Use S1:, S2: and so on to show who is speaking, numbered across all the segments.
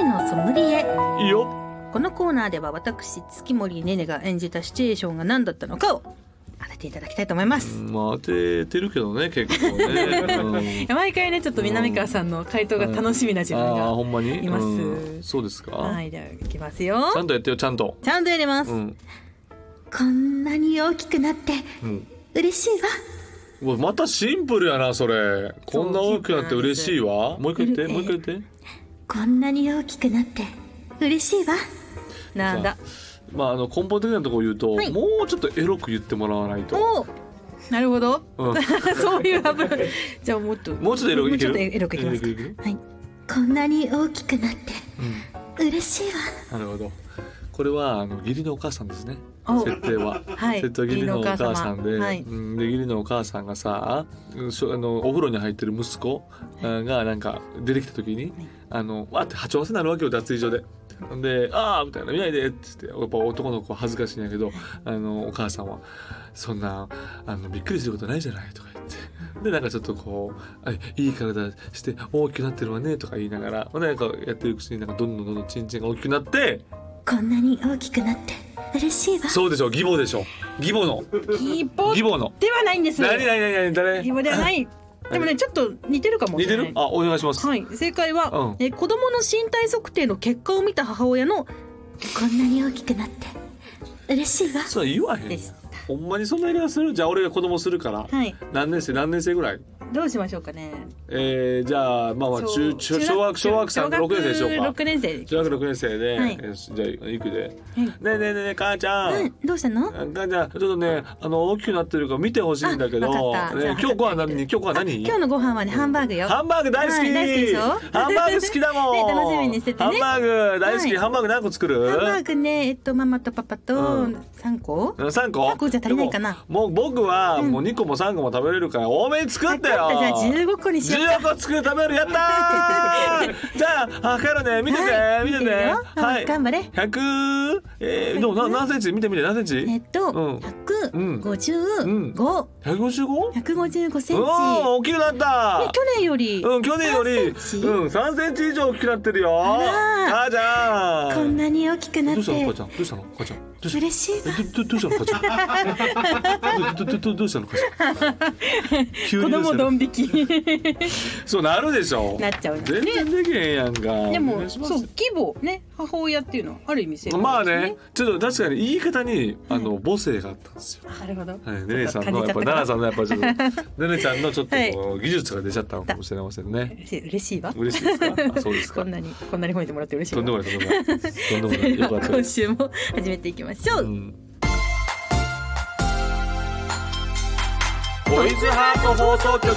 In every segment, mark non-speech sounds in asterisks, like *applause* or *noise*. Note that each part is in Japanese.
S1: 性のソムリエ。
S2: いいよ。
S1: このコーナーでは私月森ねねが演じたシチュエーションが何だったのかを当てていただきたいと思います、
S2: まあ当ててるけどね結構ね、うん。*laughs*
S1: 毎回ねちょっと南川さんの回答が楽しみな自分
S2: ああ
S1: が、
S2: ほんまに？
S1: います。
S2: うん。そうですか、
S1: はいではいきますよ。
S2: ちゃんとやってよちゃんと。
S1: ちゃんとやります、
S2: うん。
S1: こんなに大きくなって
S2: うん。
S1: 嬉しいわ。
S2: うわまたシンプルやなそれ。こんな大きくなって嬉しいわ。もう一回言ってもう一回言って
S1: こんなに大きくなって嬉しいわ。なんだ。
S2: まああの根本的なところを言うと、
S1: はい。
S2: もうちょっとエロく言ってもらわないと、
S1: おなるほど、
S2: うん。*laughs*
S1: そういうハブ *laughs* じゃあもっと
S2: もうちょっとエロくいける
S1: もうちょっとエロくいきます。はい。こんなに大きくなって嬉しいわ。
S2: なるほど。これはあの義理のお母さんですね。
S1: お
S2: 設定は、
S1: はい。
S2: 設定は義理のお母さんで,、で義理のお母さんがさあのお風呂に入ってる息子あがなんか出てきた時に、あのわーって波長合わせになるわけよ脱衣所で。で「ああ」みたいな「見ないで」っつってやっぱ男の子恥ずかしいんやけどあのお母さんは「そんなあのびっくりすることないじゃない」とか言って。でなんかちょっとこうあ「いい体して大きくなってるわね」とか言いながらなんかやってるうちになんかどんどんどんどんチンチンが大きくなって
S1: こんなに大きくなって嬉しいわ。
S2: そうでしょ義母でしょ義母の。
S1: 義母
S2: 義母の。
S1: ではないんです
S2: 何何？何？何？誰？
S1: 義母ではない。でもねちょっと似てるかもしれない。
S2: 似てる？あお願いします、
S1: はい。正解は、
S2: うん。
S1: え子供の身体測定の結果を見た母親のこんなに大きくなって嬉しいわ。
S2: そう言わへん。ほんまにそんな言い方する？じゃあ俺が子供するから、
S1: はい。
S2: 何年生？何年生ぐらい？
S1: どうしましょうかね。
S2: えー、じゃあまあまあ中中小学小学3 6年生でしょうか。
S1: 6年生
S2: 中学6年生で、
S1: はい。
S2: えーじゃあ行くで、
S1: はい。
S2: ねえねえねえ母ちゃん、
S1: うんどうしたの？
S2: 母ちゃんちょっとねあの大きくなってるから見てほしいんだけどね、今日は何？今日は何？
S1: 今日のご飯はねハンバーグよ。
S2: ハンバーグ大好き、
S1: はい大好きでしょ？
S2: ハンバーグ好きだもん、*laughs*
S1: ね楽しみにしててね。
S2: ハンバーグ大好き、
S1: はい。
S2: ハンバーグ何個作る？
S1: ハンバーグねえっとママとパパと
S2: うん。
S1: 3個、
S2: うん三個。
S1: 三個じゃ足りないかな。
S2: でももう僕はもう2個も3個も食べれるから多めに作ってよ
S1: 分かったじゃあ15個にしよう
S2: 15個作る食べるやったー。*laughs* じゃあ測るね見てて、
S1: はい
S2: 見てて。はい。
S1: 頑張れ。
S2: 100えー、でもな何センチ？見て見て何センチ？
S1: えっと、
S2: うん。
S1: 155、
S2: 155?
S1: 155センチ、
S2: うん大きくなった、
S1: ね去年より、
S2: うん去年より。
S1: 3センチ。
S2: うん3センチ以上大きくなってるよ。
S1: あら
S2: あじゃあ。
S1: こんなに大きくなっ
S2: どうしたの？母
S1: て
S2: ちゃんどうしたの母ちゃん
S1: 嬉しい
S2: どどどうしたの *laughs* どどどどどうしたの
S1: 子供ドン引き。
S2: そうなるでしょ。
S1: なっちゃう
S2: 全
S1: ね。
S2: 然できへんやんか。
S1: でもそう義母ね母親っていうのはある意味正解
S2: まあねちょっと確かに言い方にあの母性があったんですよ
S1: なるほど、
S2: はい、ねねさんのやっぱ奈々さんのやっぱちょっと *laughs* ねねちゃんのちょっと技術が出ちゃったのかもしれませんね。
S1: 嬉しいわ
S2: 嬉しいですか？あそうですか。
S1: こんなにこんなに褒めてもらって嬉しいわ
S2: とんでもないとんでもない。とんでもない。よかったで
S1: 今
S2: す。
S1: 週も始めていきましょう、
S2: うん。トイズハート放送局。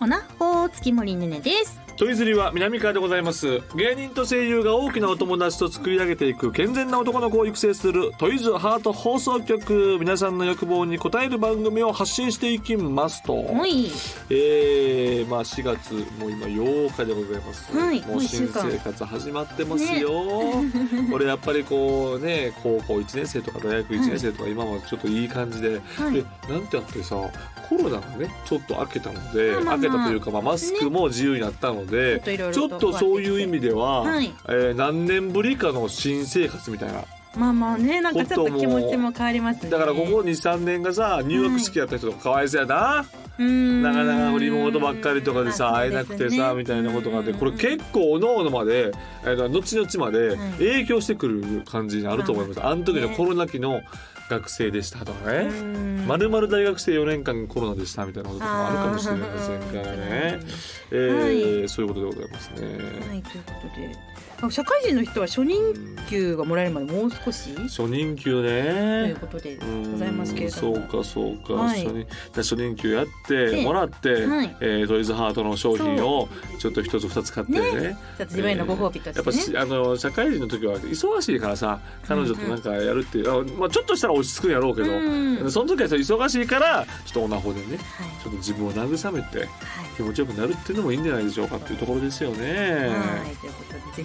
S1: おなほー月森ねねです
S2: トイズリは南川でございます。芸人と声優が大きなお友達と作り上げていく健全な男の子を育成するトイズハート放送局。皆さんの欲望に応える番組を発信していきますと。
S1: もうい。い
S2: えー、まあ4月もう今8日でございます、
S1: はい。
S2: もう新
S1: もう一週間。
S2: 生活始まってますよ、これやっぱりこうね高校1年生とか大学1年生とか今もちょっといい感じで、
S1: はい。
S2: でなんてあってさコロナがねちょっと明けたので、
S1: まあまあまあ。
S2: 明けたというか、まあ、マスクも自由になったので、
S1: ちょっといろいろ
S2: ちょっとそういう意味では、
S1: はい。
S2: えー何年ぶりかの新生活みたいな。
S1: まあまあねなんかちょっと気持ちも変わりますね。
S2: だからここ23年がさ入学式やった人とかかわいそうやな、
S1: うーん。
S2: なかなかリモートばっかりとかでさ
S1: まあ
S2: 会えなくてさ、みたいなことがあってこれ結構おのおのまで、えー、後々まで
S1: はい。
S2: 影響してくる感じになると思います、あの時のコロナ期の学生でしたとかね、まるまる大学生4年間コロナでしたみたいなこととかもあるかもしれませんからね、えー
S1: は
S2: そういうことでございますね。
S1: はいということで。あ社会人の人は初任給がもらえるまでもう少し？
S2: 初任給
S1: という
S2: ね
S1: ことでございますけれども。
S2: うんそうかそうか、
S1: はい。
S2: 初任初任給やって
S1: で
S2: もらって、
S1: はい。
S2: えートイズハートの商品をちょっと一つ二つ買ってね。
S1: ちょっと自分へのご褒美と
S2: やっぱ
S1: してね、
S2: しあの社会人の時は忙しいからさ彼女となんかやるっていう、あまあ、ちょっとしたら落ち着くんやろうけど、
S1: うん
S2: その時は忙しいからちょっとオナホでね
S1: はい。
S2: ちょっと自分を慰めて
S1: はい。
S2: 気持ちよくなるっていうのもいいんじゃないでしょうかっていうところですよね。
S1: はい。ということでぜひ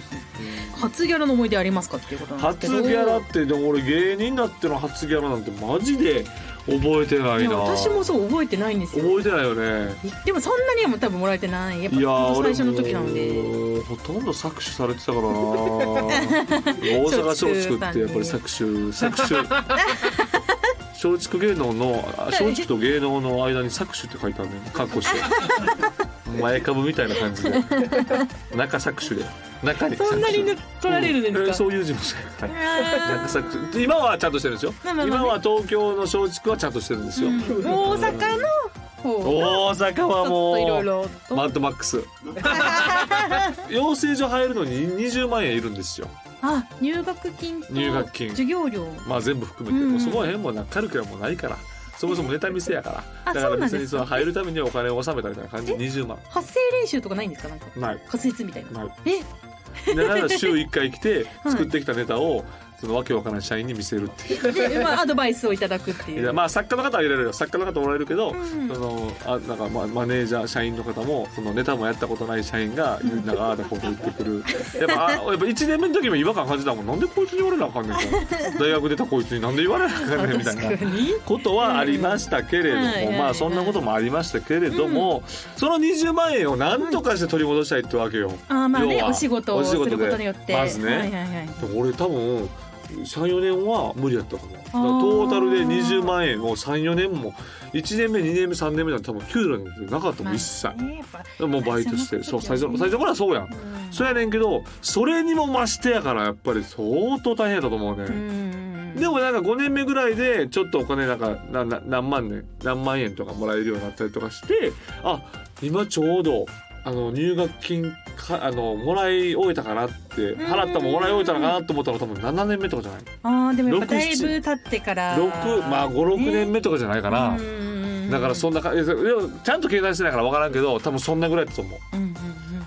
S1: 初ギャラの思い出ありますかっていうことなんですけど。
S2: 初ギャラってでも俺芸人だっての初ギャラなんてマジで覚えてないな。
S1: 私もそう覚えてないんですよ。
S2: 覚えてないよね。
S1: でもそんなにはもう多分もらえてないやっぱ最初の時なんで。
S2: ほとんど搾取されてたから。な *laughs* 大阪松竹ってやっぱり搾取搾取 *laughs* 松竹芸能のあ松竹と芸能の間に搾取って書いてあるね。かっこして。*laughs* 前株みたいな感じで。中搾取で中に。
S1: そんなに
S2: 取
S1: 取られるんですか、
S2: そういう事務所やから
S1: あ
S2: 中搾取今はちゃんとしてるんですよ。
S1: まあまあまあ
S2: 今は東京の松竹はちゃんとしてるんですよ、
S1: ーうん。大阪の方。
S2: 大阪はもうマッドマックス。*laughs* 養成所入るのに20万円いるんですよ。
S1: あ入学金と
S2: 入学金。
S1: 授業料。
S2: まあ全部含めて、
S1: うん
S2: もうそこは辺もなカルキュラムもないから。そもそもネタ見せやから。
S1: あ
S2: だから別にその入るためにお金を納めたみたいな感じで20万。
S1: 発声練習とかないんですか？なんか。
S2: ない。
S1: 滑舌みたいな。
S2: ない。
S1: え？
S2: でなん週1回来て作ってきたネタをそのわけわからない社員に見せるっていう。*laughs*
S1: で、まあ、アドバイスをいただくっていう。
S2: いやまあ作家の方は入れられるよ。作家の方もらえるけど、
S1: うん。
S2: そのあなんかまあマネージャー社員の方もそのネタもやったことない社員がなんかああだこうだ言ってくるやっぱあやっぱ1年目の時も違和感感じたもんなんでこいつに言われなあかんねんと大学出たこいつになんで言われなあかんねんみたいな
S1: 確かに
S2: ことはありましたけれども、
S1: うんはいはいはい
S2: まあそんなこともありましたけれども、その20万円を何とかして取り戻したいってわけよ。
S1: あーまあね
S2: 要は
S1: お仕事をすることによって
S2: まずね
S1: はいはいはい
S2: でも俺多分34年は無理やったかも。だからトータルで20万円を34年も1年目2年目3年目なんて多分給料なんてなかったもん一切。もうバイトしてそう最初最初からそうやん。
S1: うん。
S2: そうやねんけどそれにも増してやからやっぱり相当大変だと思うね、
S1: うん。
S2: でもなんか5年目ぐらいでちょっとお金なんかなな何万年何万円とかもらえるようになったりとかしてあ今ちょうどあの入学金かあのもらい終えたかなって払ったもんもらい終えたのかなと思ったら多分7年目とかじゃない？
S1: あーでもやっぱ
S2: 六
S1: だいぶ経ってから。
S2: 6まあ56年目とかじゃないかな、だからそんなかちゃんと計算してないから分からんけど多分そんなぐらいだと思う。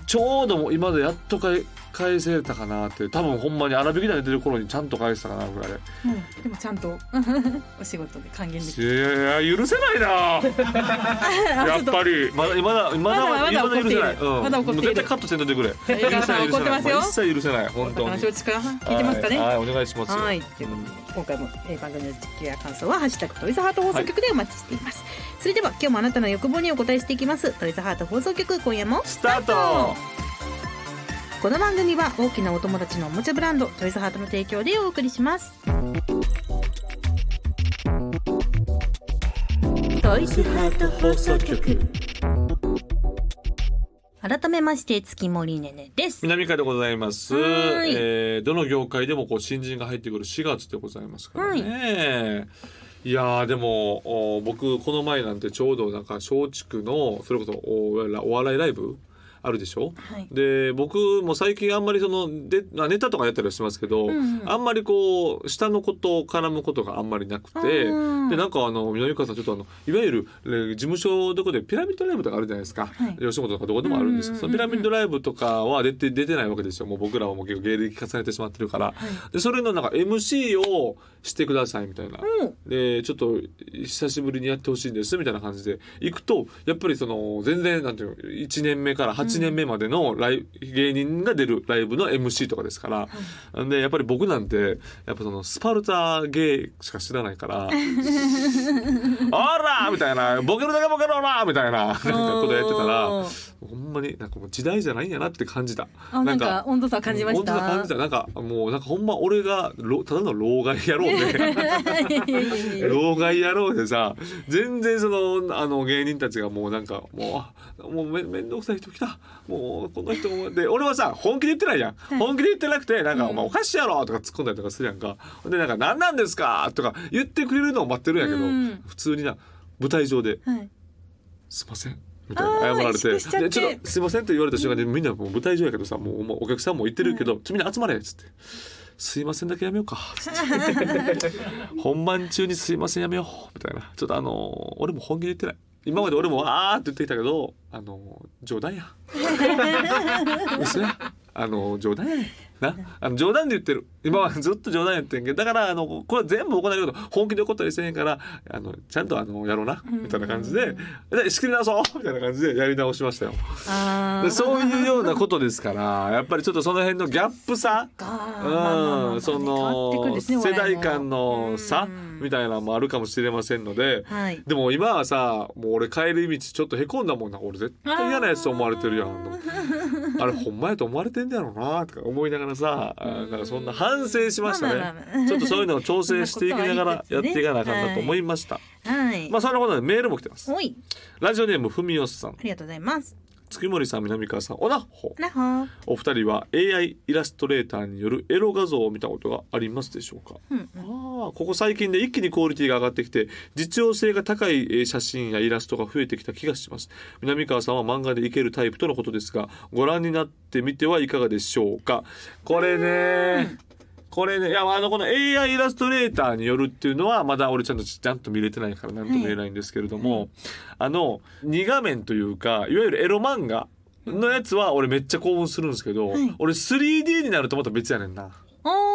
S2: ちょうどもう今でやっと返返せたかなって多分ほんまに荒引き団出てる頃にちゃんと返したかなぐらいで
S1: うん。でもちゃんと *laughs* お仕事で還元でき
S2: いやいや許せないな。*laughs* やっぱり。まだまだまだ
S1: まだまだ
S2: 未だ許せない、
S1: 怒っているまだ怒っている。
S2: もう絶対カットせんといてくれ。
S1: 江川さん怒ってますよ。
S2: 一切許せない。本当に。
S1: 聞いてますかね。
S2: はい、はいお願いしますよ。
S1: はい、ということで今回も、えー番組の実況や感想は「ハッシュタグトイズハート放送局」でお待ちしています、それでは今日もあなたの欲望にお答えしていきます。トイズハート放送局今夜も
S2: スタート
S1: この番組は大きなお友達のおもちゃブランドトイズハートの提供でお送りします。トイズハート放送局。改めまして月森ねねです。
S2: 南海でございます、
S1: はーい。
S2: えーどの業界でもこう新人が入ってくる4月でございますからね、い、やーでもお僕この前なんてちょうどなんか松竹のそれこそおお笑いライブあるでしょ？
S1: はい。
S2: で僕も最近あんまりそのであネタとかやったりはしますけど、
S1: うんうん。
S2: あんまりこう下のことを絡むことがあんまりなくて
S1: うん
S2: でなんかあの南川さんちょっとあのいわゆるえー事務所どこでピラミッドライブとかあるじゃないですか、
S1: はい。
S2: 吉本とかどこでもあるんですけど、そのピラミッドライブとかは出て出てないわけですよ。もう僕らはもう結構芸歴重ねてしまってるから。でそれのなんか MC をしてくださいみたいな。
S1: う。ん
S2: でちょっと久しぶりにやってほしいんですみたいな感じで行くとやっぱりその全然なんていうの1年目から8年目までのライ、芸人が出るライブの MC とかですから、でやっぱり僕なんてやっぱそのスパルタ芸しか知らないから「あら!」みたいな「ボケるだけボケろな!」みたいななんかことやってたらほんまになんかもう時代じゃないんやなって感じた。
S1: あなんか温度差感じまし
S2: 本当
S1: た
S2: な感じたなんかもうなんかほんま俺がろただの老害野郎で *laughs* 老害野郎でさ全然そのあの芸人たちがもうなんかもうあもうめめんどくさい人来たもうこの人もで俺はさ本気で言ってないやん、本気で言ってなくてなんか、お前おかしいやろとか突っ込んだりとかするやんかでなんか何なんですかとか言ってくれるのを待ってるんやけど、
S1: うん
S2: 普通にな舞台上で
S1: はい「
S2: すいません」みたいな謝られ
S1: て
S2: ちょっとすいません」って言われた瞬間にみんなもう舞台上やけどさもうお客さんも言ってるけど、みんな集まれっつって。すいませんだけやめようか。つって *laughs* 本番中にすいませんやめよう。みたいな。ちょっとあのー俺も本気で言ってない。今まで俺もあーって言ってきたけど、あのー冗談や。*laughs* 嘘や。あの冗談やなあの冗談で言ってる今はずっと冗談言ってんけどだからあのこれは全部行えるけど本気で怒ったりせへんからあのちゃんとあのやろうなみたいな感じで「で仕切り直そう!」みたいな感じでやり直しましたよ。そういうようなことですからやっぱりちょっとその辺のギャップさうん、その世代間の差
S1: うん
S2: みたいなのもあるかもしれませんので、
S1: はい。
S2: でも今はさもう俺帰り道ちょっとへこんだもんな俺絶対嫌なやつと思われてるやん *laughs* あれほんまやと思われてんだろうなとか思いながらさあなんかそんな反省しましたね、
S1: まあまあまあ。まあ
S2: ちょっとそういうのを調整していきながらやっていかなあかんなと思いました、
S1: はい、
S2: まあそんなことでメールも来てます。ラジオネームふみよさん。
S1: ありがとうございます。
S2: 月森さん南川さん。おなっほ。お二人は AI イラストレーターによるエロ画像を見たことがありますでしょうか、
S1: うんうん。
S2: ああここ最近で一気にクオリティが上がってきて実用性が高いえー写真やイラストが増えてきた気がします。南川さんは漫画でいけるタイプとのことですがご覧になってみてはいかがでしょうか？これねこれねいやあのこの AI イラストレーターによるっていうのはまだ俺ちゃんとちゃんと見れてないから何とも言えないんですけれども、あの2画面というかいわゆるエロ漫画のやつは俺めっちゃ興奮するんですけど、
S1: はい。
S2: 俺 3D になるとまた別やねんな。
S1: お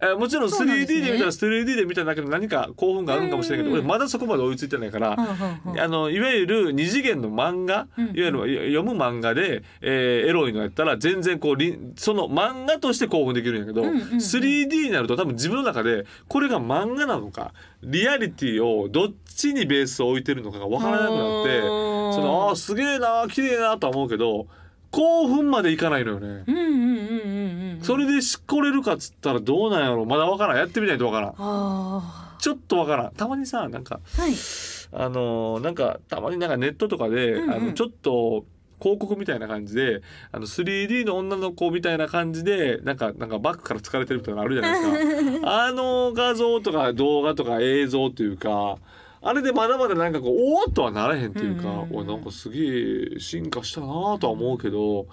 S1: ー
S2: えもちろん
S1: そうなんです
S2: 3D
S1: ね
S2: で見たら 3D で見ただけで何か興奮があるんかもしれないけど
S1: うん
S2: 俺まだそこまで追いついてないから、あのいわゆる二次元の漫画、
S1: うん
S2: いわゆる読む漫画で、えーエロいのやったら全然こうりその漫画として興奮できるんやけど、
S1: うんうんうん。
S2: 3D になると多分自分の中でこれが漫画なのかリアリティをどっちにベースを置いてるのかが分からなくなってそのあーすげえな綺麗なとは思うけど興奮までいかないのよね。
S1: うんうんうんうんうん
S2: それでしこれるかっつったらどうなんやろ。まだ分からん。やってみないと分からん。
S1: あ
S2: ちょっとわからん。たまにさなんか
S1: ーはい。
S2: あのーなんかたまになんかネットとかで、
S1: うんうん。
S2: あのちょっと広告みたいな感じであの 3D の女の子みたいな感じでなんかなんかバックから疲れてるみたいなのあるじゃないですか。*laughs* あの画像とか動画とか映像というかあれでまだまだなんかこうおーっとはならへんっていうか、
S1: う
S2: なんかすげえ進化したなとは思うけど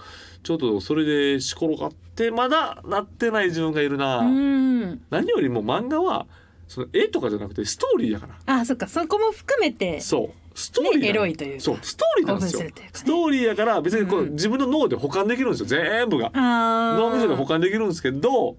S2: ちょっとそれでしころがってまだなってない自分がいるな、
S1: うん
S2: 何よりも漫画はその絵とかじゃなくてストーリーやから。
S1: あそっか。そこも含めて
S2: そう。ストーリー
S1: ねエロいというか。
S2: そう。ストーリーなんですよ。
S1: ね。
S2: ストーリーやから別にこう、
S1: うん。
S2: 自分の脳で保管できるんですよ。全部が。
S1: あ
S2: 脳みそで保
S1: 管
S2: 管できるんですけど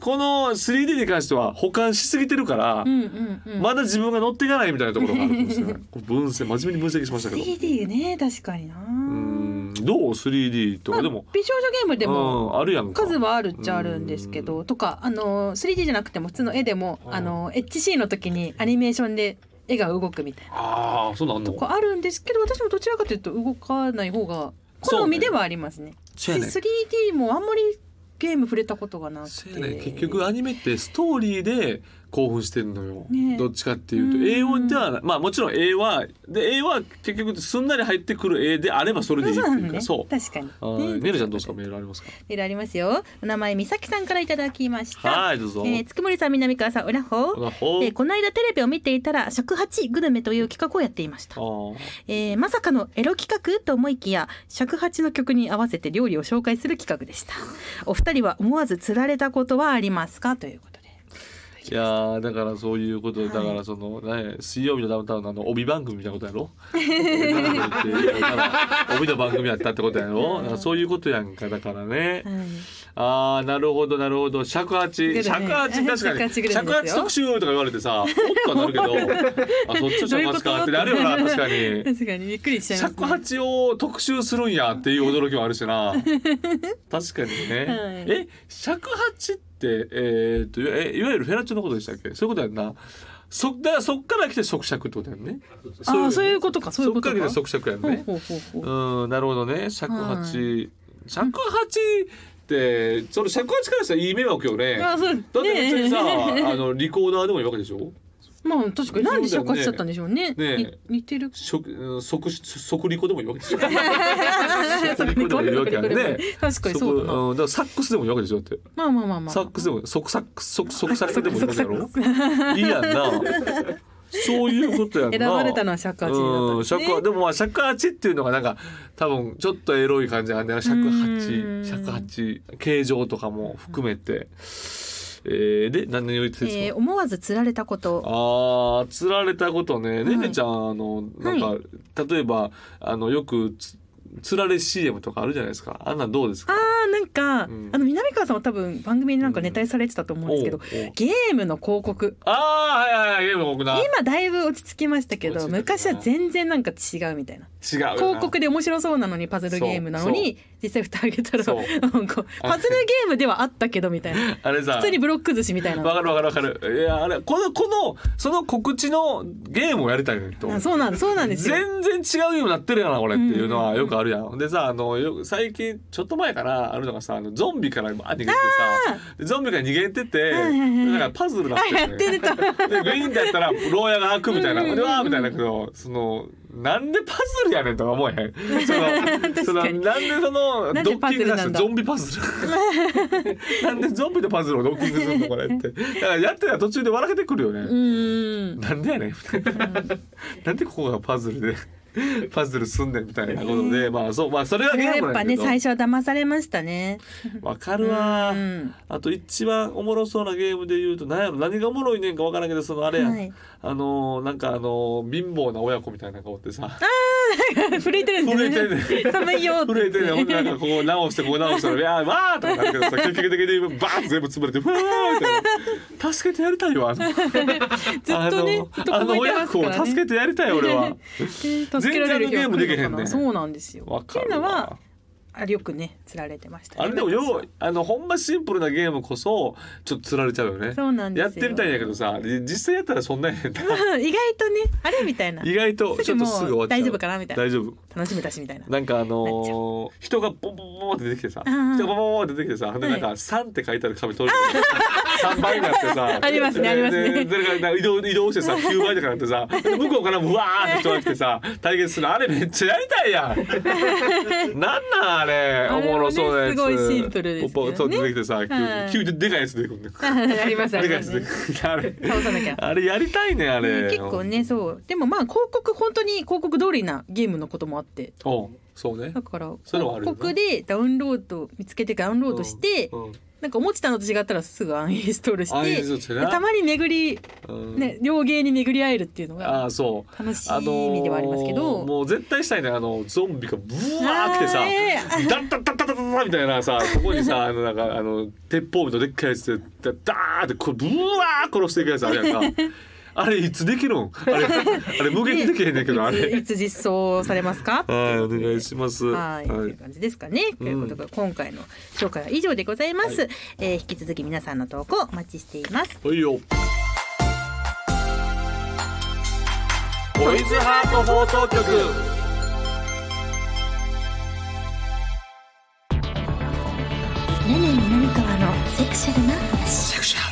S2: この 3D に関しては保管しすぎてるから、
S1: うんうんうん。
S2: まだ自分が乗っていかないみたいなところがあるんですよねこう分析真面目に分析しましたけど。
S1: 3D ね確かにな。
S2: うん。どう？3D とか。でも、
S1: 美少女ゲームでも
S2: うんあるやんか。
S1: 数はあるっちゃあるんですけどとかあの 3D じゃなくても普通の絵でも
S2: うん。
S1: あの HC の時にアニメーションで絵が動くみたいな
S2: ああそうなんの
S1: とかあるんですけど私もどちらかというと動かない方が好みではありますね。
S2: ね。
S1: 3D もあんまりゲーム触れたことがなくて、
S2: ね結局アニメってストーリーで興奮してるのよ、
S1: ね。
S2: どっちかっていうと。
S1: うん。
S2: 英語ではなまあもちろん絵はで絵は結局すんなり入ってくる絵であればそれでいいっていうか。そう
S1: 確かに。
S2: はい
S1: ね。
S2: ねるちゃんどうですか？メールありますか？
S1: メールありますよ。お名前美咲さんからいただきました。
S2: はいどうぞ、
S1: えー、つくもりさん南川さんうらほ
S2: ほらほう
S1: えーこの間テレビを見ていたら尺八グルメという企画をやっていました。
S2: あ。ー。
S1: えーまさかのエロ企画と思いきや尺八の曲に合わせて料理を紹介する企画でした。お二人は思わず釣られたことはありますか？ということで
S2: いやーだからそういうことで
S1: はい
S2: だからその、ね、水曜日のダウンタウンのあの帯番組みたいなことやろ？*laughs* 帯の番組やったってことやろ？だからそういうことやんかだからね、ああなるほどなるほど。尺八尺八確か
S1: 尺
S2: に尺八特集とか言われてさおっとはなるけど。あそっちの尺八かってなるよな確かに。
S1: 確かにびっくりしちゃいます、
S2: 尺八を特集するんやっていう驚きもあるしな。確かにね、
S1: はい。
S2: え尺八ってえー、っとえいわゆるフェラチオのことでしたっけ？そういうことやんな。そだからそっから来て即尺ってことやんね。
S1: ああそういうことか。そういうことか。
S2: そっから来て即尺やんね。
S1: ほう
S2: んなるほどね。尺八、尺八ってその尺八からしたらいい迷惑よね。だって別にさ、
S1: ね
S2: あのリコーダーでもいいわけでしょ？
S1: まあ確かになんで尺八だったんでしょうね。
S2: ね
S1: に似てる。
S2: 食うん即即リコでもいいわけでしょ。
S1: そ
S2: リコでもいいわけね。
S1: 確かにそうだ
S2: んだからサックスでもいいわけでしょだって。
S1: まあまあまあまあ。
S2: サックスでも即サックス即即サックスでもいいわけやろいいやんなそういうことやんな
S1: 選ばれたのは尺八だったん
S2: うん尺八でもまあ尺八っていうのがなんか多分ちょっとエロい感じなんだよな尺
S1: うん
S2: 八尺八形状とかも含めて、えー、で何を言ってですか、
S1: えー思わず釣られたこと。
S2: あー釣られたことね、ねねちゃんあのなんか、
S1: は
S2: 例えばあのよくつつられ CM とかあるじゃないですか。あんなんどうですか？
S1: あか、
S2: うん。
S1: あの南川さんは多分番組でなんかネタにされてたと思うんですけど、
S2: おうおう。
S1: ゲームの広告。
S2: ああはいはいはいゲームの僕な違う
S1: 今だいぶ落ち着きましたけど昔は全然なんか違うみたいな。
S2: よな。
S1: 広告で面白そうなのにパズルゲームなのに実際蓋開けたらなんかパズルゲームではあったけどみたいな。
S2: あれさ
S1: 普通にブロック寿司みたいな。
S2: わかるわかるわかる。いやあれこのこのその告知のゲームをやりたいねんと。
S1: あそうなんそうなんですよ。
S2: 全然違うようになってるやなこれっていうのはよくあるやん。でさあのよ最近ちょっと前からあるのがさあのゾンビからバーって逃げてさでゾンビが逃げてて
S1: はいはいはい
S2: なんかパズルなって。
S1: あやってると。
S2: でグイーンってやったら牢屋が開くみたいな
S1: う
S2: わーみたいなけどそのなんでパズルやねんとか思えへん。その *laughs* そのなんでそのドッキング
S1: なんだ
S2: させてゾンビパズル？*laughs* なんでゾンビとパズルをドッキングするのこれって。*laughs* だからやってたら途中で笑けてくるよね。
S1: ん
S2: なんでやねん。なんでここがパズルで *laughs* パズルすんねんみたいなことで、まあそうまあそれはゲー
S1: やっぱね最初は騙されましたね。
S2: わかるわ。
S1: うん
S2: あと一番おもろそうなゲームで言うと何やろ何がおもろいねんかわからんけどそのあれやん、
S1: はい。
S2: あのーなんかあのー貧乏な親子みたいな顔ってさ *laughs*
S1: 震えてるんです
S2: んねん
S1: 寒いよ
S2: 震えてんねなんかこう直してこう直したら「いやーわー」とかなるけどさ結局的にバーン全部潰れて「ふわー」みたいな。助けてやりたいよあの
S1: ずっとね。
S2: あの親子を助けてやりたい俺は。*laughs* 全然ゲームできへんねん。
S1: そうなんですよ。
S2: わかるわ。
S1: あれよくね釣られてましたね。
S2: あれでもようあのほんまシンプルなゲームこそちょっと釣られちゃうよね。
S1: そうなんですよ。
S2: やってみたいんやけどさで実際やったらそんなんやねん
S1: 意外とねあれみたいな。
S2: 意外とちょっとすぐ終わっちゃう。
S1: 大丈夫かなみたいな。
S2: 大丈夫。
S1: 楽しみだしみたいな。
S2: なんかあのー人がボンボンボンって出てきてさ人がボンボンボンって出てきてさでなんか三って書いてある紙取る。三倍になってさ *laughs*
S1: ありますねありますね。
S2: でででなんか移動移動してさ九倍とかなってさで向こうからうわーって人が来てさ対決する。のあれめっちゃやりたいやん。*laughs* なんなんあれおもろそうなやつ。
S1: すごいシンプルですけどね。
S2: そう出てきてさ急にでかいやつ出てくるね。
S1: ありますあります。
S2: あれ。
S1: 倒さなきゃ。
S2: あれやりたいねあれ。
S1: 結構ねそう。でもまあ広告本当に広告通りなゲームのこともあって。
S2: そうね。
S1: だから広告でダウンロード見つけてダウンロードして、
S2: うんうん
S1: なんか思ってたのと違ったらすぐアンインストールしてたまに巡り
S2: うん。
S1: ね両芸に巡り合えるっていうの
S2: あ
S1: が
S2: あそう。
S1: 楽し
S2: あの
S1: みではありますけど、
S2: ーもう絶対したいねあのゾンビがブワー来てさ
S1: えー。
S2: ダッダッダッダッダみたいなさここにさあのなんかあの鉄砲みたいなでっかいやつでダダーってこうブワー殺していくやつあるやんかあれいつできるん？あれあれ無限にできへんねんけどあれ。
S1: いつ実装されますか？
S2: はいお願いします。
S1: はい、とい。う感じですかね。ということで、今回の紹介は以上でございます。えー引き続き皆さんの投稿お待ちしています。
S2: はいよ。トイズハート放送局。
S1: ねね南川のセクシャルな話。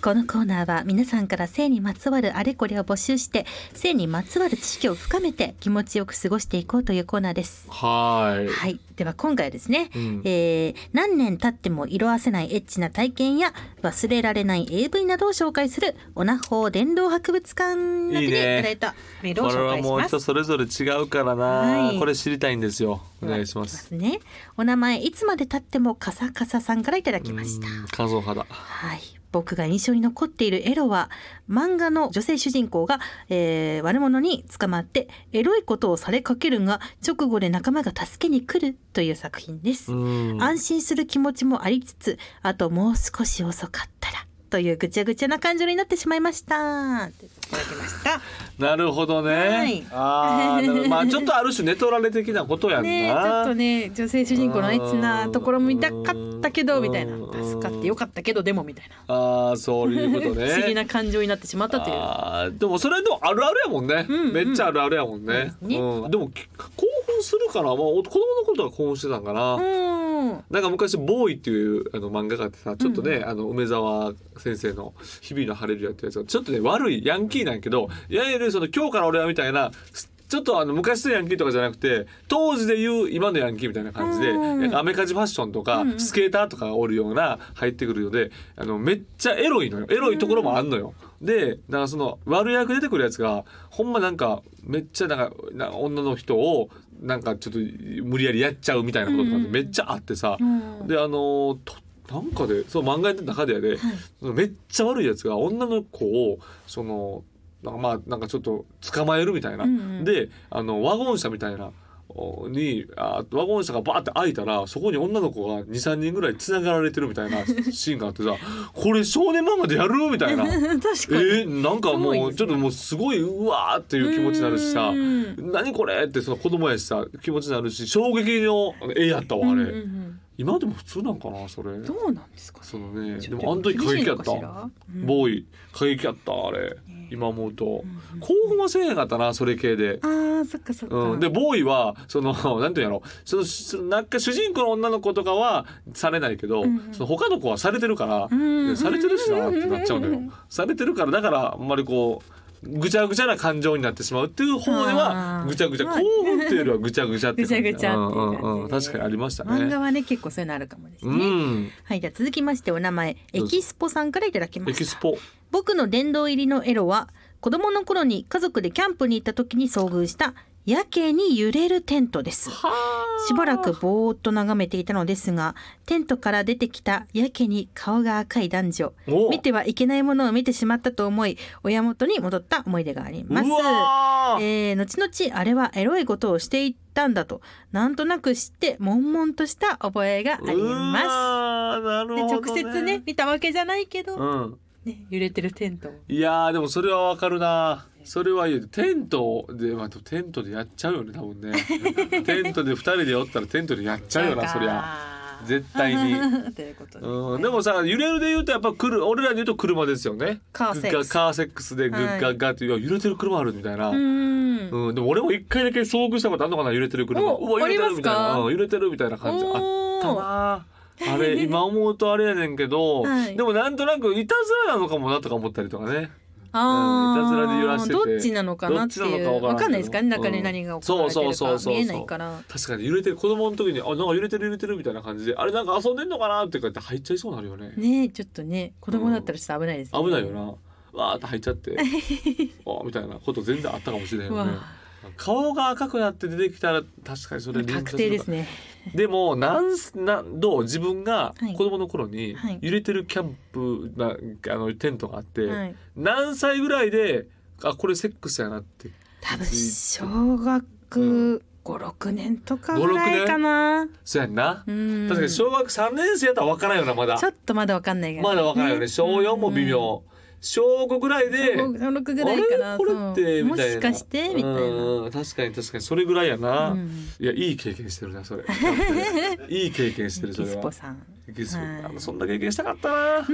S1: このコーナーは皆さんから性にまつわるあれこれを募集して性にまつわる知識を深めて気持ちよく過ごしていこうというコーナーです。
S2: はい
S1: はい。では今回はですね、
S2: うん
S1: えー何年経っても色あせないエッチな体験や忘れられない AV などを紹介するオナホー電動博物館だけでいただいたメールを
S2: これは
S1: 紹介します。
S2: もう人それぞれ違うからな、
S1: はい
S2: これ知りたいんですよお願いします
S1: ね。お名前いつまで経ってもカサカサさんからいただきました。
S2: うん乾燥肌
S1: はい。僕が印象に残っているエロは漫画の女性主人公が、えー悪者に捕まってエロいことをされかけるが直後で仲間が助けに来るという作品です。
S2: うん
S1: 安心する気持ちもありつつあともう少し遅かったらというぐちゃぐちゃな感情になってしまいました。っていただきました。
S2: なるほどね。
S1: はい。
S2: あ *laughs* まあちょっとある種ネトラレ的なことやんな。
S1: ねえちょっとね女性主人公のエッチなところも見たかったけどみたいな。
S2: うん
S1: 助かってよかったけどでもみたいな。
S2: ああ、そういうことね。
S1: 不思議な感情になってしまったという。
S2: でもそれでもあるあるやもんね、
S1: うんうん
S2: めっちゃあるあるやもんね,、
S1: ね。
S2: うん、でもき興奮するかな、まあ、お子供のことは興奮してたんかな、
S1: うん。
S2: なんか昔「ボーイ」っていうあの漫画があってさちょっとね、あの梅沢先生の「日々の晴れるや」ってやつがちょっとね悪いヤンキーなんやけどいわゆるその今日から俺はみたいなちょっとあの昔のヤンキーとかじゃなくて当時で言う今のヤンキーみたいな感じで、アメカジファッションとか、
S1: うん。うん
S2: スケーターとかがおるような入ってくるのであのめっちゃエロいのよ。エロいところもあんのよ。でだからその悪役出てくるやつがほんまなんかめっちゃなんかな女の人をなんかちょっと無理やりやっちゃうみたいなこととかってめっちゃあってさ、
S1: うん。
S2: であのとなんかでそう漫画の中でやで、めっちゃ悪いやつが女の子をそのまあなんかちょっと捕まえるみたいな、であのワゴン車みたいなにあワゴン車がバーって開いたらそこに女の子が23人ぐらいつながられてるみたいなシーンがあってさ *laughs* これ少年漫画でやる？みたいな。*laughs*
S1: 確
S2: えー、なんかも
S1: う
S2: ちょっともうすごいうわーっていう気持ちになるしさ。
S1: うん。
S2: 何これ？ってその子供やしさ気持ちになるし衝撃の絵やったわあれ、
S1: うんうんうん
S2: 今でも普通なんかなそれ。
S1: どうなんですかね。
S2: そのね。でもあの時過激やっ
S1: た。ら？うん。
S2: ボーイ過激やったあれ。今思うと。興奮はせえへんかったなそれ系で。
S1: あーそっかそっか、
S2: うん、でボーイはその *laughs* なんていうんやろ。そのそのなんか主人公の女の子とかはされないけど、
S1: うんうん。
S2: その他の子はされてるから、されてるしなってなっちゃうのよ。されてるからだからあんまりこうぐちゃぐちゃな感情になってしまうっていう方ではぐちゃぐちゃ
S1: まあ
S2: 興奮っていうよりはぐちゃぐちゃって感じ。
S1: ぐちゃぐちゃって
S2: 確かにありましたね。
S1: 漫画はね結構そういうのあるかもです
S2: う
S1: ね、
S2: ん、
S1: はいじゃあ続きましてお名前エキスポさんからいただきました。
S2: エキスポ。
S1: 僕の殿堂入りのエロは子供の頃に家族でキャンプに行った時に遭遇したやけに揺れるテントです。
S2: はあ。
S1: しばらくぼーっと眺めていたのですがテントから出てきたやけに顔が赤い男女
S2: お。
S1: 見てはいけないものを見てしまったと思い親元に戻った思い出があります。えー、後々あれはエロいことをしていたんだとなんとなく知って悶々とした覚えがあり
S2: う
S1: ます
S2: ね、
S1: 直接ね見たわけじゃないけど、
S2: うん
S1: ね、揺れてるテントを。
S2: いやーでもそれはわかるな。それはいいテントで、まあ、テントでやっちゃうよね多分ね。*laughs* テントで二人でおったらテントでやっちゃうよなそりゃ。絶対に。*laughs* うん、でもさ揺れるで言うとやっぱ来る俺らで言うと車ですよね。
S1: カーセックス
S2: グッガカーセックスでグッガッガっていう、いや揺れてる車あるみたいな、
S1: う
S2: うん。
S1: ん
S2: でも俺も一回だけ遭遇したことあるのかな揺れてる車。
S1: お
S2: うわ揺れてるみたいな、うん、揺れてるみたいな感じ。あったなあれ *laughs* 今思うとあれやねんけど、
S1: はい。
S2: でもなんとなくいたずらなのかもなとか思ったりとかね。
S1: あ
S2: うんいたずらで揺らしてて。
S1: どっちなのかなっていう
S2: かわからん
S1: ないです。かね中に何が起こられてるか見えないから。
S2: 確かに揺れてる子供の時にあなんか揺れてる揺れてるみたいな感じであれなんか遊んでんのかなって言って入っちゃいそうになるよね。
S1: ねちょっとね子供だったらちょっと危ないですね
S2: 危ないよな。わーって入っちゃって。*laughs* あみたいなこと全然あったかもしれないうよね。
S1: わ
S2: 顔が赤くなって出てきたら確かにそれ
S1: 確定ですね。
S2: でもなんすなんどう？自分が
S1: はい。
S2: 子供の頃に
S1: はい。
S2: 揺れてるキャンプなあのテントがあって、
S1: はい。
S2: 何歳ぐらいであこれセックスやなって。
S1: 多分小学56年とかぐらいかな。
S2: そうやんな、
S1: うん。
S2: 確かに小学3年生やったら分からんよなまだ。
S1: ちょっとまだわかんないが
S2: まだ分からんよね。小4も微妙、小5ぐらいで
S1: 小6ぐらいかな。
S2: これって
S1: そう
S2: みたいな。
S1: もしかしてみたいな。
S2: うん確かに確かに。それぐらいやな、
S1: うん。
S2: いやいい経験してるなそれ。*laughs* いい経験してるそ
S1: キ
S2: れは。
S1: スポさん。
S2: エキスポ
S1: はい。
S2: あのそんな経験したかったな。
S1: なん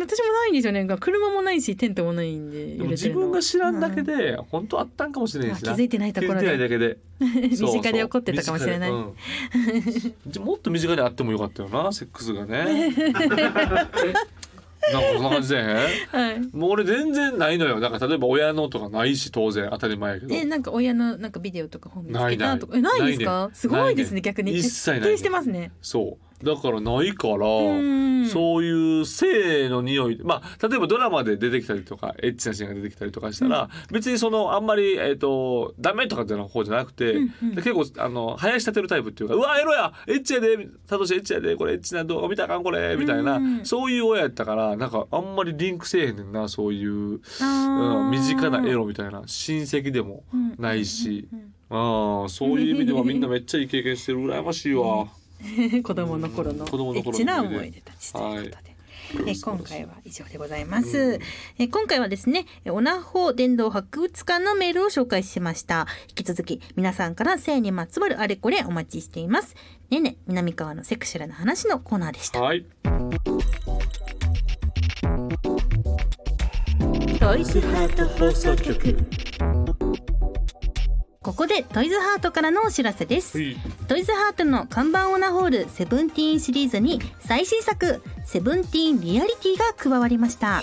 S1: 私もないんですよね。車もないしテントもないんで
S2: でも自分が知らんだけで本当あったんかもしれないしな
S1: 気づいてないところで。
S2: 気づいてないだけで。*laughs*
S1: 身近で起こってたかもしれない。
S2: うん。もっと身近にあってもよかったよなセックスがね *laughs* なんかそんな感じで
S1: はい。
S2: もう俺全然ないのよ。なんか例えば親のとかないし当然。当たり前やけど。
S1: えなんか親のなんかビデオとか本見つけ
S2: ないない。
S1: たとかえないですか？
S2: ないね
S1: すごいですね逆に。
S2: 一
S1: 徹
S2: 切ないね
S1: 底してますね。
S2: そうだからないから
S1: うん。
S2: そういう性の匂いまあ例えばドラマで出てきたりとかエッチなシーンが出てきたりとかしたら、別にそのあんまりえっ、とダメとかっていうの方じゃなくて、
S1: うんうん。
S2: 結構あの林立てるタイプっていうかうわエロやエッチやでサトシエッチやでこれエッチな動画見たらあかんこれみたいな、
S1: うん
S2: そういう親やったからなんかあんまりリンクせえへんねんなそういう、うん、身近なエロみたいな親戚でもないし、
S1: うん。
S2: ああそういう意味ではみんなめっちゃいい経験してる羨ましいわ。*laughs*
S1: 子供の頃の
S2: 子供の頃の
S1: エッチな思い出たちということで。え今回は以上でございます、
S2: うん。
S1: え今回はですねえオナホ伝道博物館のメールを紹介しました。引き続き皆さんから性にまつわるあれこれお待ちしています。ねえねえ南川のセクシュアルな話のコーナーでした。
S2: はい。
S1: トイズハート放送局ここでトイズハートからのお知らせです。
S2: はい。
S1: トイズハートの看板オナホールセブンティーンシリーズに最新作セブンティーンリアリティが加わりました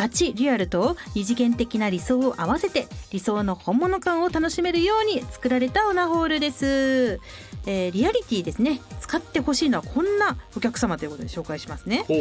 S1: ガチリアルと二次元的な理想を合わせて理想の本物感を楽しめるように作られたオナホールです、えーリアリティですね。使ってほしいのはこんなお客様ということで紹介しますね、え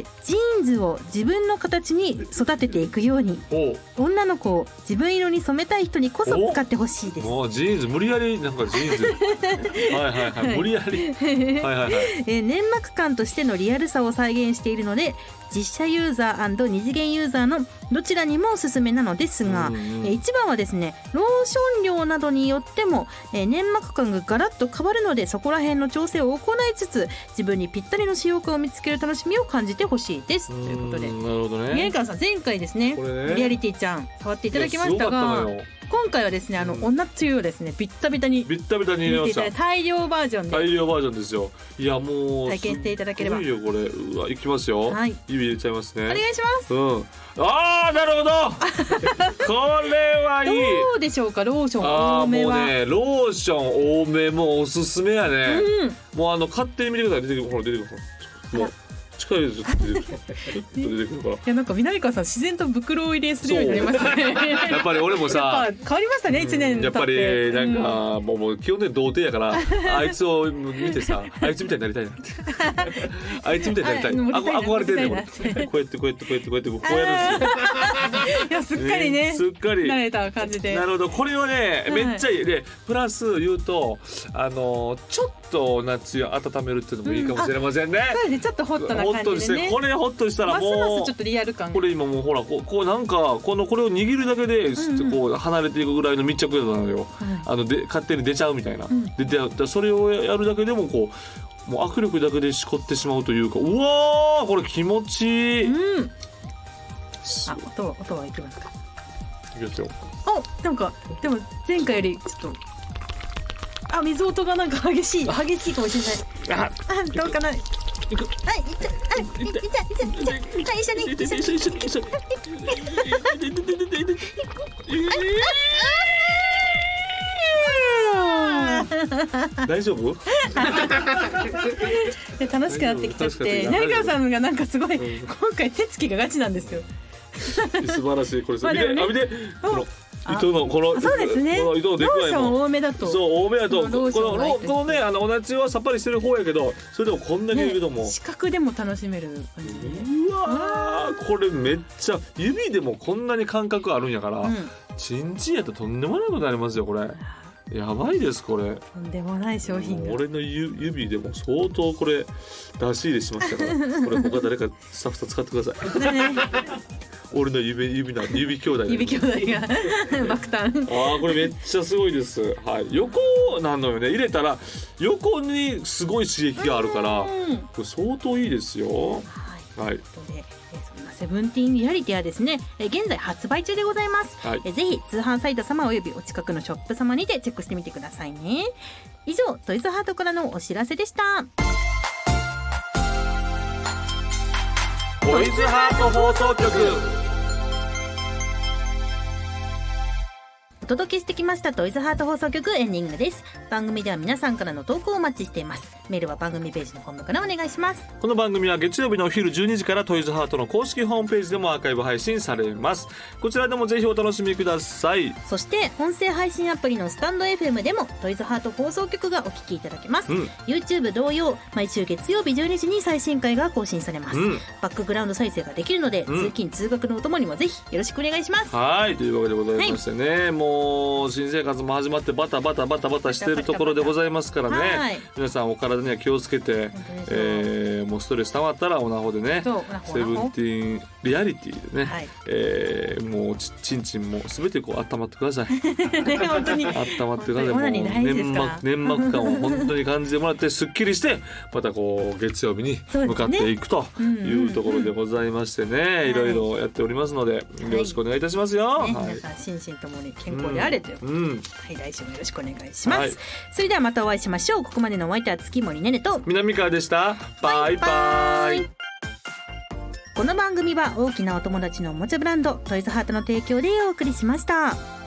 S1: ージーンズを自分の形に育てていくように
S2: ほう。
S1: 女の子を自分色に染めたい人にこそ使ってほしいです。
S2: もうジーンズ無理やりなんかジーンズ。*laughs* はいはいはい。無理やり。*laughs* はいはいはい。
S1: えー粘膜感としてのリアルさを再現しているので実写ユーザー二次元ユーザーのどちらにもおすすめなのですが、
S2: うん
S1: 一番はですねローション量などによっても、えー粘膜感がガラッと変わるのでそこら辺の調整を行いつつ自分にぴったりの使用感を見つける楽しみを感じてほしいです。ということで。
S2: うんなるほどね。
S1: 宮川さん前回ですね
S2: ね。
S1: リアリティちゃん触っていただきましたが今回はですねあの、
S2: うん。
S1: 女つゆをですねビッタビタに
S2: ビッタビタに入れました。
S1: 大量バージョンで
S2: 大量バージョンですよ。いやもう
S1: 体験していただければ。
S2: すごいよこれ。うわいきますよ、
S1: はい。
S2: 指入れちゃいますね。
S1: お願いします。
S2: うん。ああなるほど。*laughs* これはいい。
S1: どうでしょうか？ローション
S2: ああ
S1: 多めは、
S2: もうねローション多めもおすすめやね、
S1: うん。
S2: もうあの勝手に見てください。出てくるほら出てくるほら。もう近いですよ。出てくるちょっと出てくるから。
S1: いやなんか南川さん自然と袋を入れするようになりましたね。*laughs*
S2: やっぱり俺もさ
S1: 変わりましたね一年経って。
S2: やっぱりなんか、もうもう基本的に童貞やからあいつを見てさあいつみたいになりたいなって。*laughs* あいつみたいになりたい。憧れてんねこうやってこうやってこうやってこうやってこうやるんですよ
S1: うんいやすっかりね
S2: すっかり
S1: 慣れた感じで
S2: なるほどこれはね
S1: はい
S2: めっちゃいいでプラス言うとあのちょっと夏湯温めるっていうのもいいかもしれませんね、
S1: そうですねちょっとホットな
S2: ホットにし
S1: 感じでね。
S2: てこれホットにしたら
S1: ます
S2: もう
S1: ますちょっとリアル感が。
S2: これ今もうほらこうこうなんかこのこれを握るだけで、
S1: うん。うん
S2: こう離れていくぐらいの密着力なのよ、あので勝手に出ちゃうみたいな、
S1: ん。
S2: でででそれをやるだけでもこうもう握力だけでしこってしまうというかうわーこれ気持ちいい、
S1: うん。
S2: す
S1: あ音は音はいきますか？
S2: いきますよ。
S1: おなんかでも前回よりちょっとあ水音がなんか激しい激しいかもしれない。
S2: あ
S1: あどうかな？い
S2: いく
S1: あいたあいたいたいたいた一緒に一緒に
S2: 一緒に大丈夫
S1: 楽しくなってきちゃっ
S2: て
S1: て
S2: きた
S1: 南川さんがなんかすごい今回手つきがガチなんですよ
S2: 素晴らしいこれ
S1: まあでもね
S2: 見てあ見て糸のこの
S1: あそうですね。
S2: この糸の出
S1: ローション
S2: 具合も。
S1: 多めだと。
S2: そう多めやと。このこのねあの同じはさっぱりしてる方やけどそれでもこんだけいるけども、
S1: ね視覚でも楽しめる感じ。でね
S2: うわーこれめっちゃ指でもこんなに感覚あるんやから、
S1: うん。
S2: チンチンやったらとんでもないことになりますよこれやばいですこれ。
S1: とんでもない商品が。
S2: 俺のゆ指でも相当これ出し入れしましたから。これ他誰かスタッフさん使ってください。
S1: ね。
S2: 俺の指指な指兄弟で。
S1: 指兄弟が。爆誕。
S2: ああこれめっちゃすごいです。はい、横なのよね。入れたら横にすごい刺激があるから。
S1: うん。
S2: これ相当いいですよ。
S1: はい。
S2: はい。
S1: ということで、セブンティーンリアリティはですね、えー現在発売中でございます。
S2: はい
S1: えーぜひ通販サイト様およびお近くのショップ様にてチェックしてみてくださいね。以上、トイズハートからのお知らせでした。
S2: トイズハート放送局。
S1: 届けしてきましたトイズハート放送局エンディングです。番組では皆さんからの投稿をお待ちしています。メールは番組ページのホームからお願いします。
S2: この番組は月曜日のお昼12時からトイズハートの公式ホームページでもアーカイブ配信されます。こちらでもぜひお楽しみください。
S1: そして音声配信アプリのスタンド FM でもトイズハート放送局がお聞きいただけます、
S2: うん
S1: YouTube 同様毎週月曜日12時に最新回が更新されます、
S2: うん
S1: バックグラウンド再生ができるので、
S2: うん
S1: 通勤通学のお供にもぜひよろしくお願いします
S2: はいというわけでございましてね、もう新生活も始まってバタバタバタバタしているところでございますからね。
S1: はい。
S2: 皆さんお体には気をつけて
S1: 本当にそう、
S2: えーもうストレス溜まったらオナホでねセブンティーンリアリティでね、
S1: はい。
S2: えーもうちちんちんもすべてこう温まってください。*laughs*
S1: 本当に。
S2: 温まってください。
S1: 本当にオナニー大事です
S2: 粘膜粘膜感を本当に感じてもらってすっきりして *laughs* またこう月曜日に向かっていくというところでございましてね、い。ろいろやっておりますのでよろしくお願いいたしますよ。
S1: ね、
S2: はい。
S1: 皆さん心身ともに健康であれということで、
S2: うん、
S1: はい来週もよろしくお願いします、
S2: はい。
S1: それではまたお会いしましょう。ここまでのお相手は月森ねねと
S2: 南川でした。バイバイ。
S1: この番組は大きなお友達のおもちゃブランドトイズハートの提供でお送りしました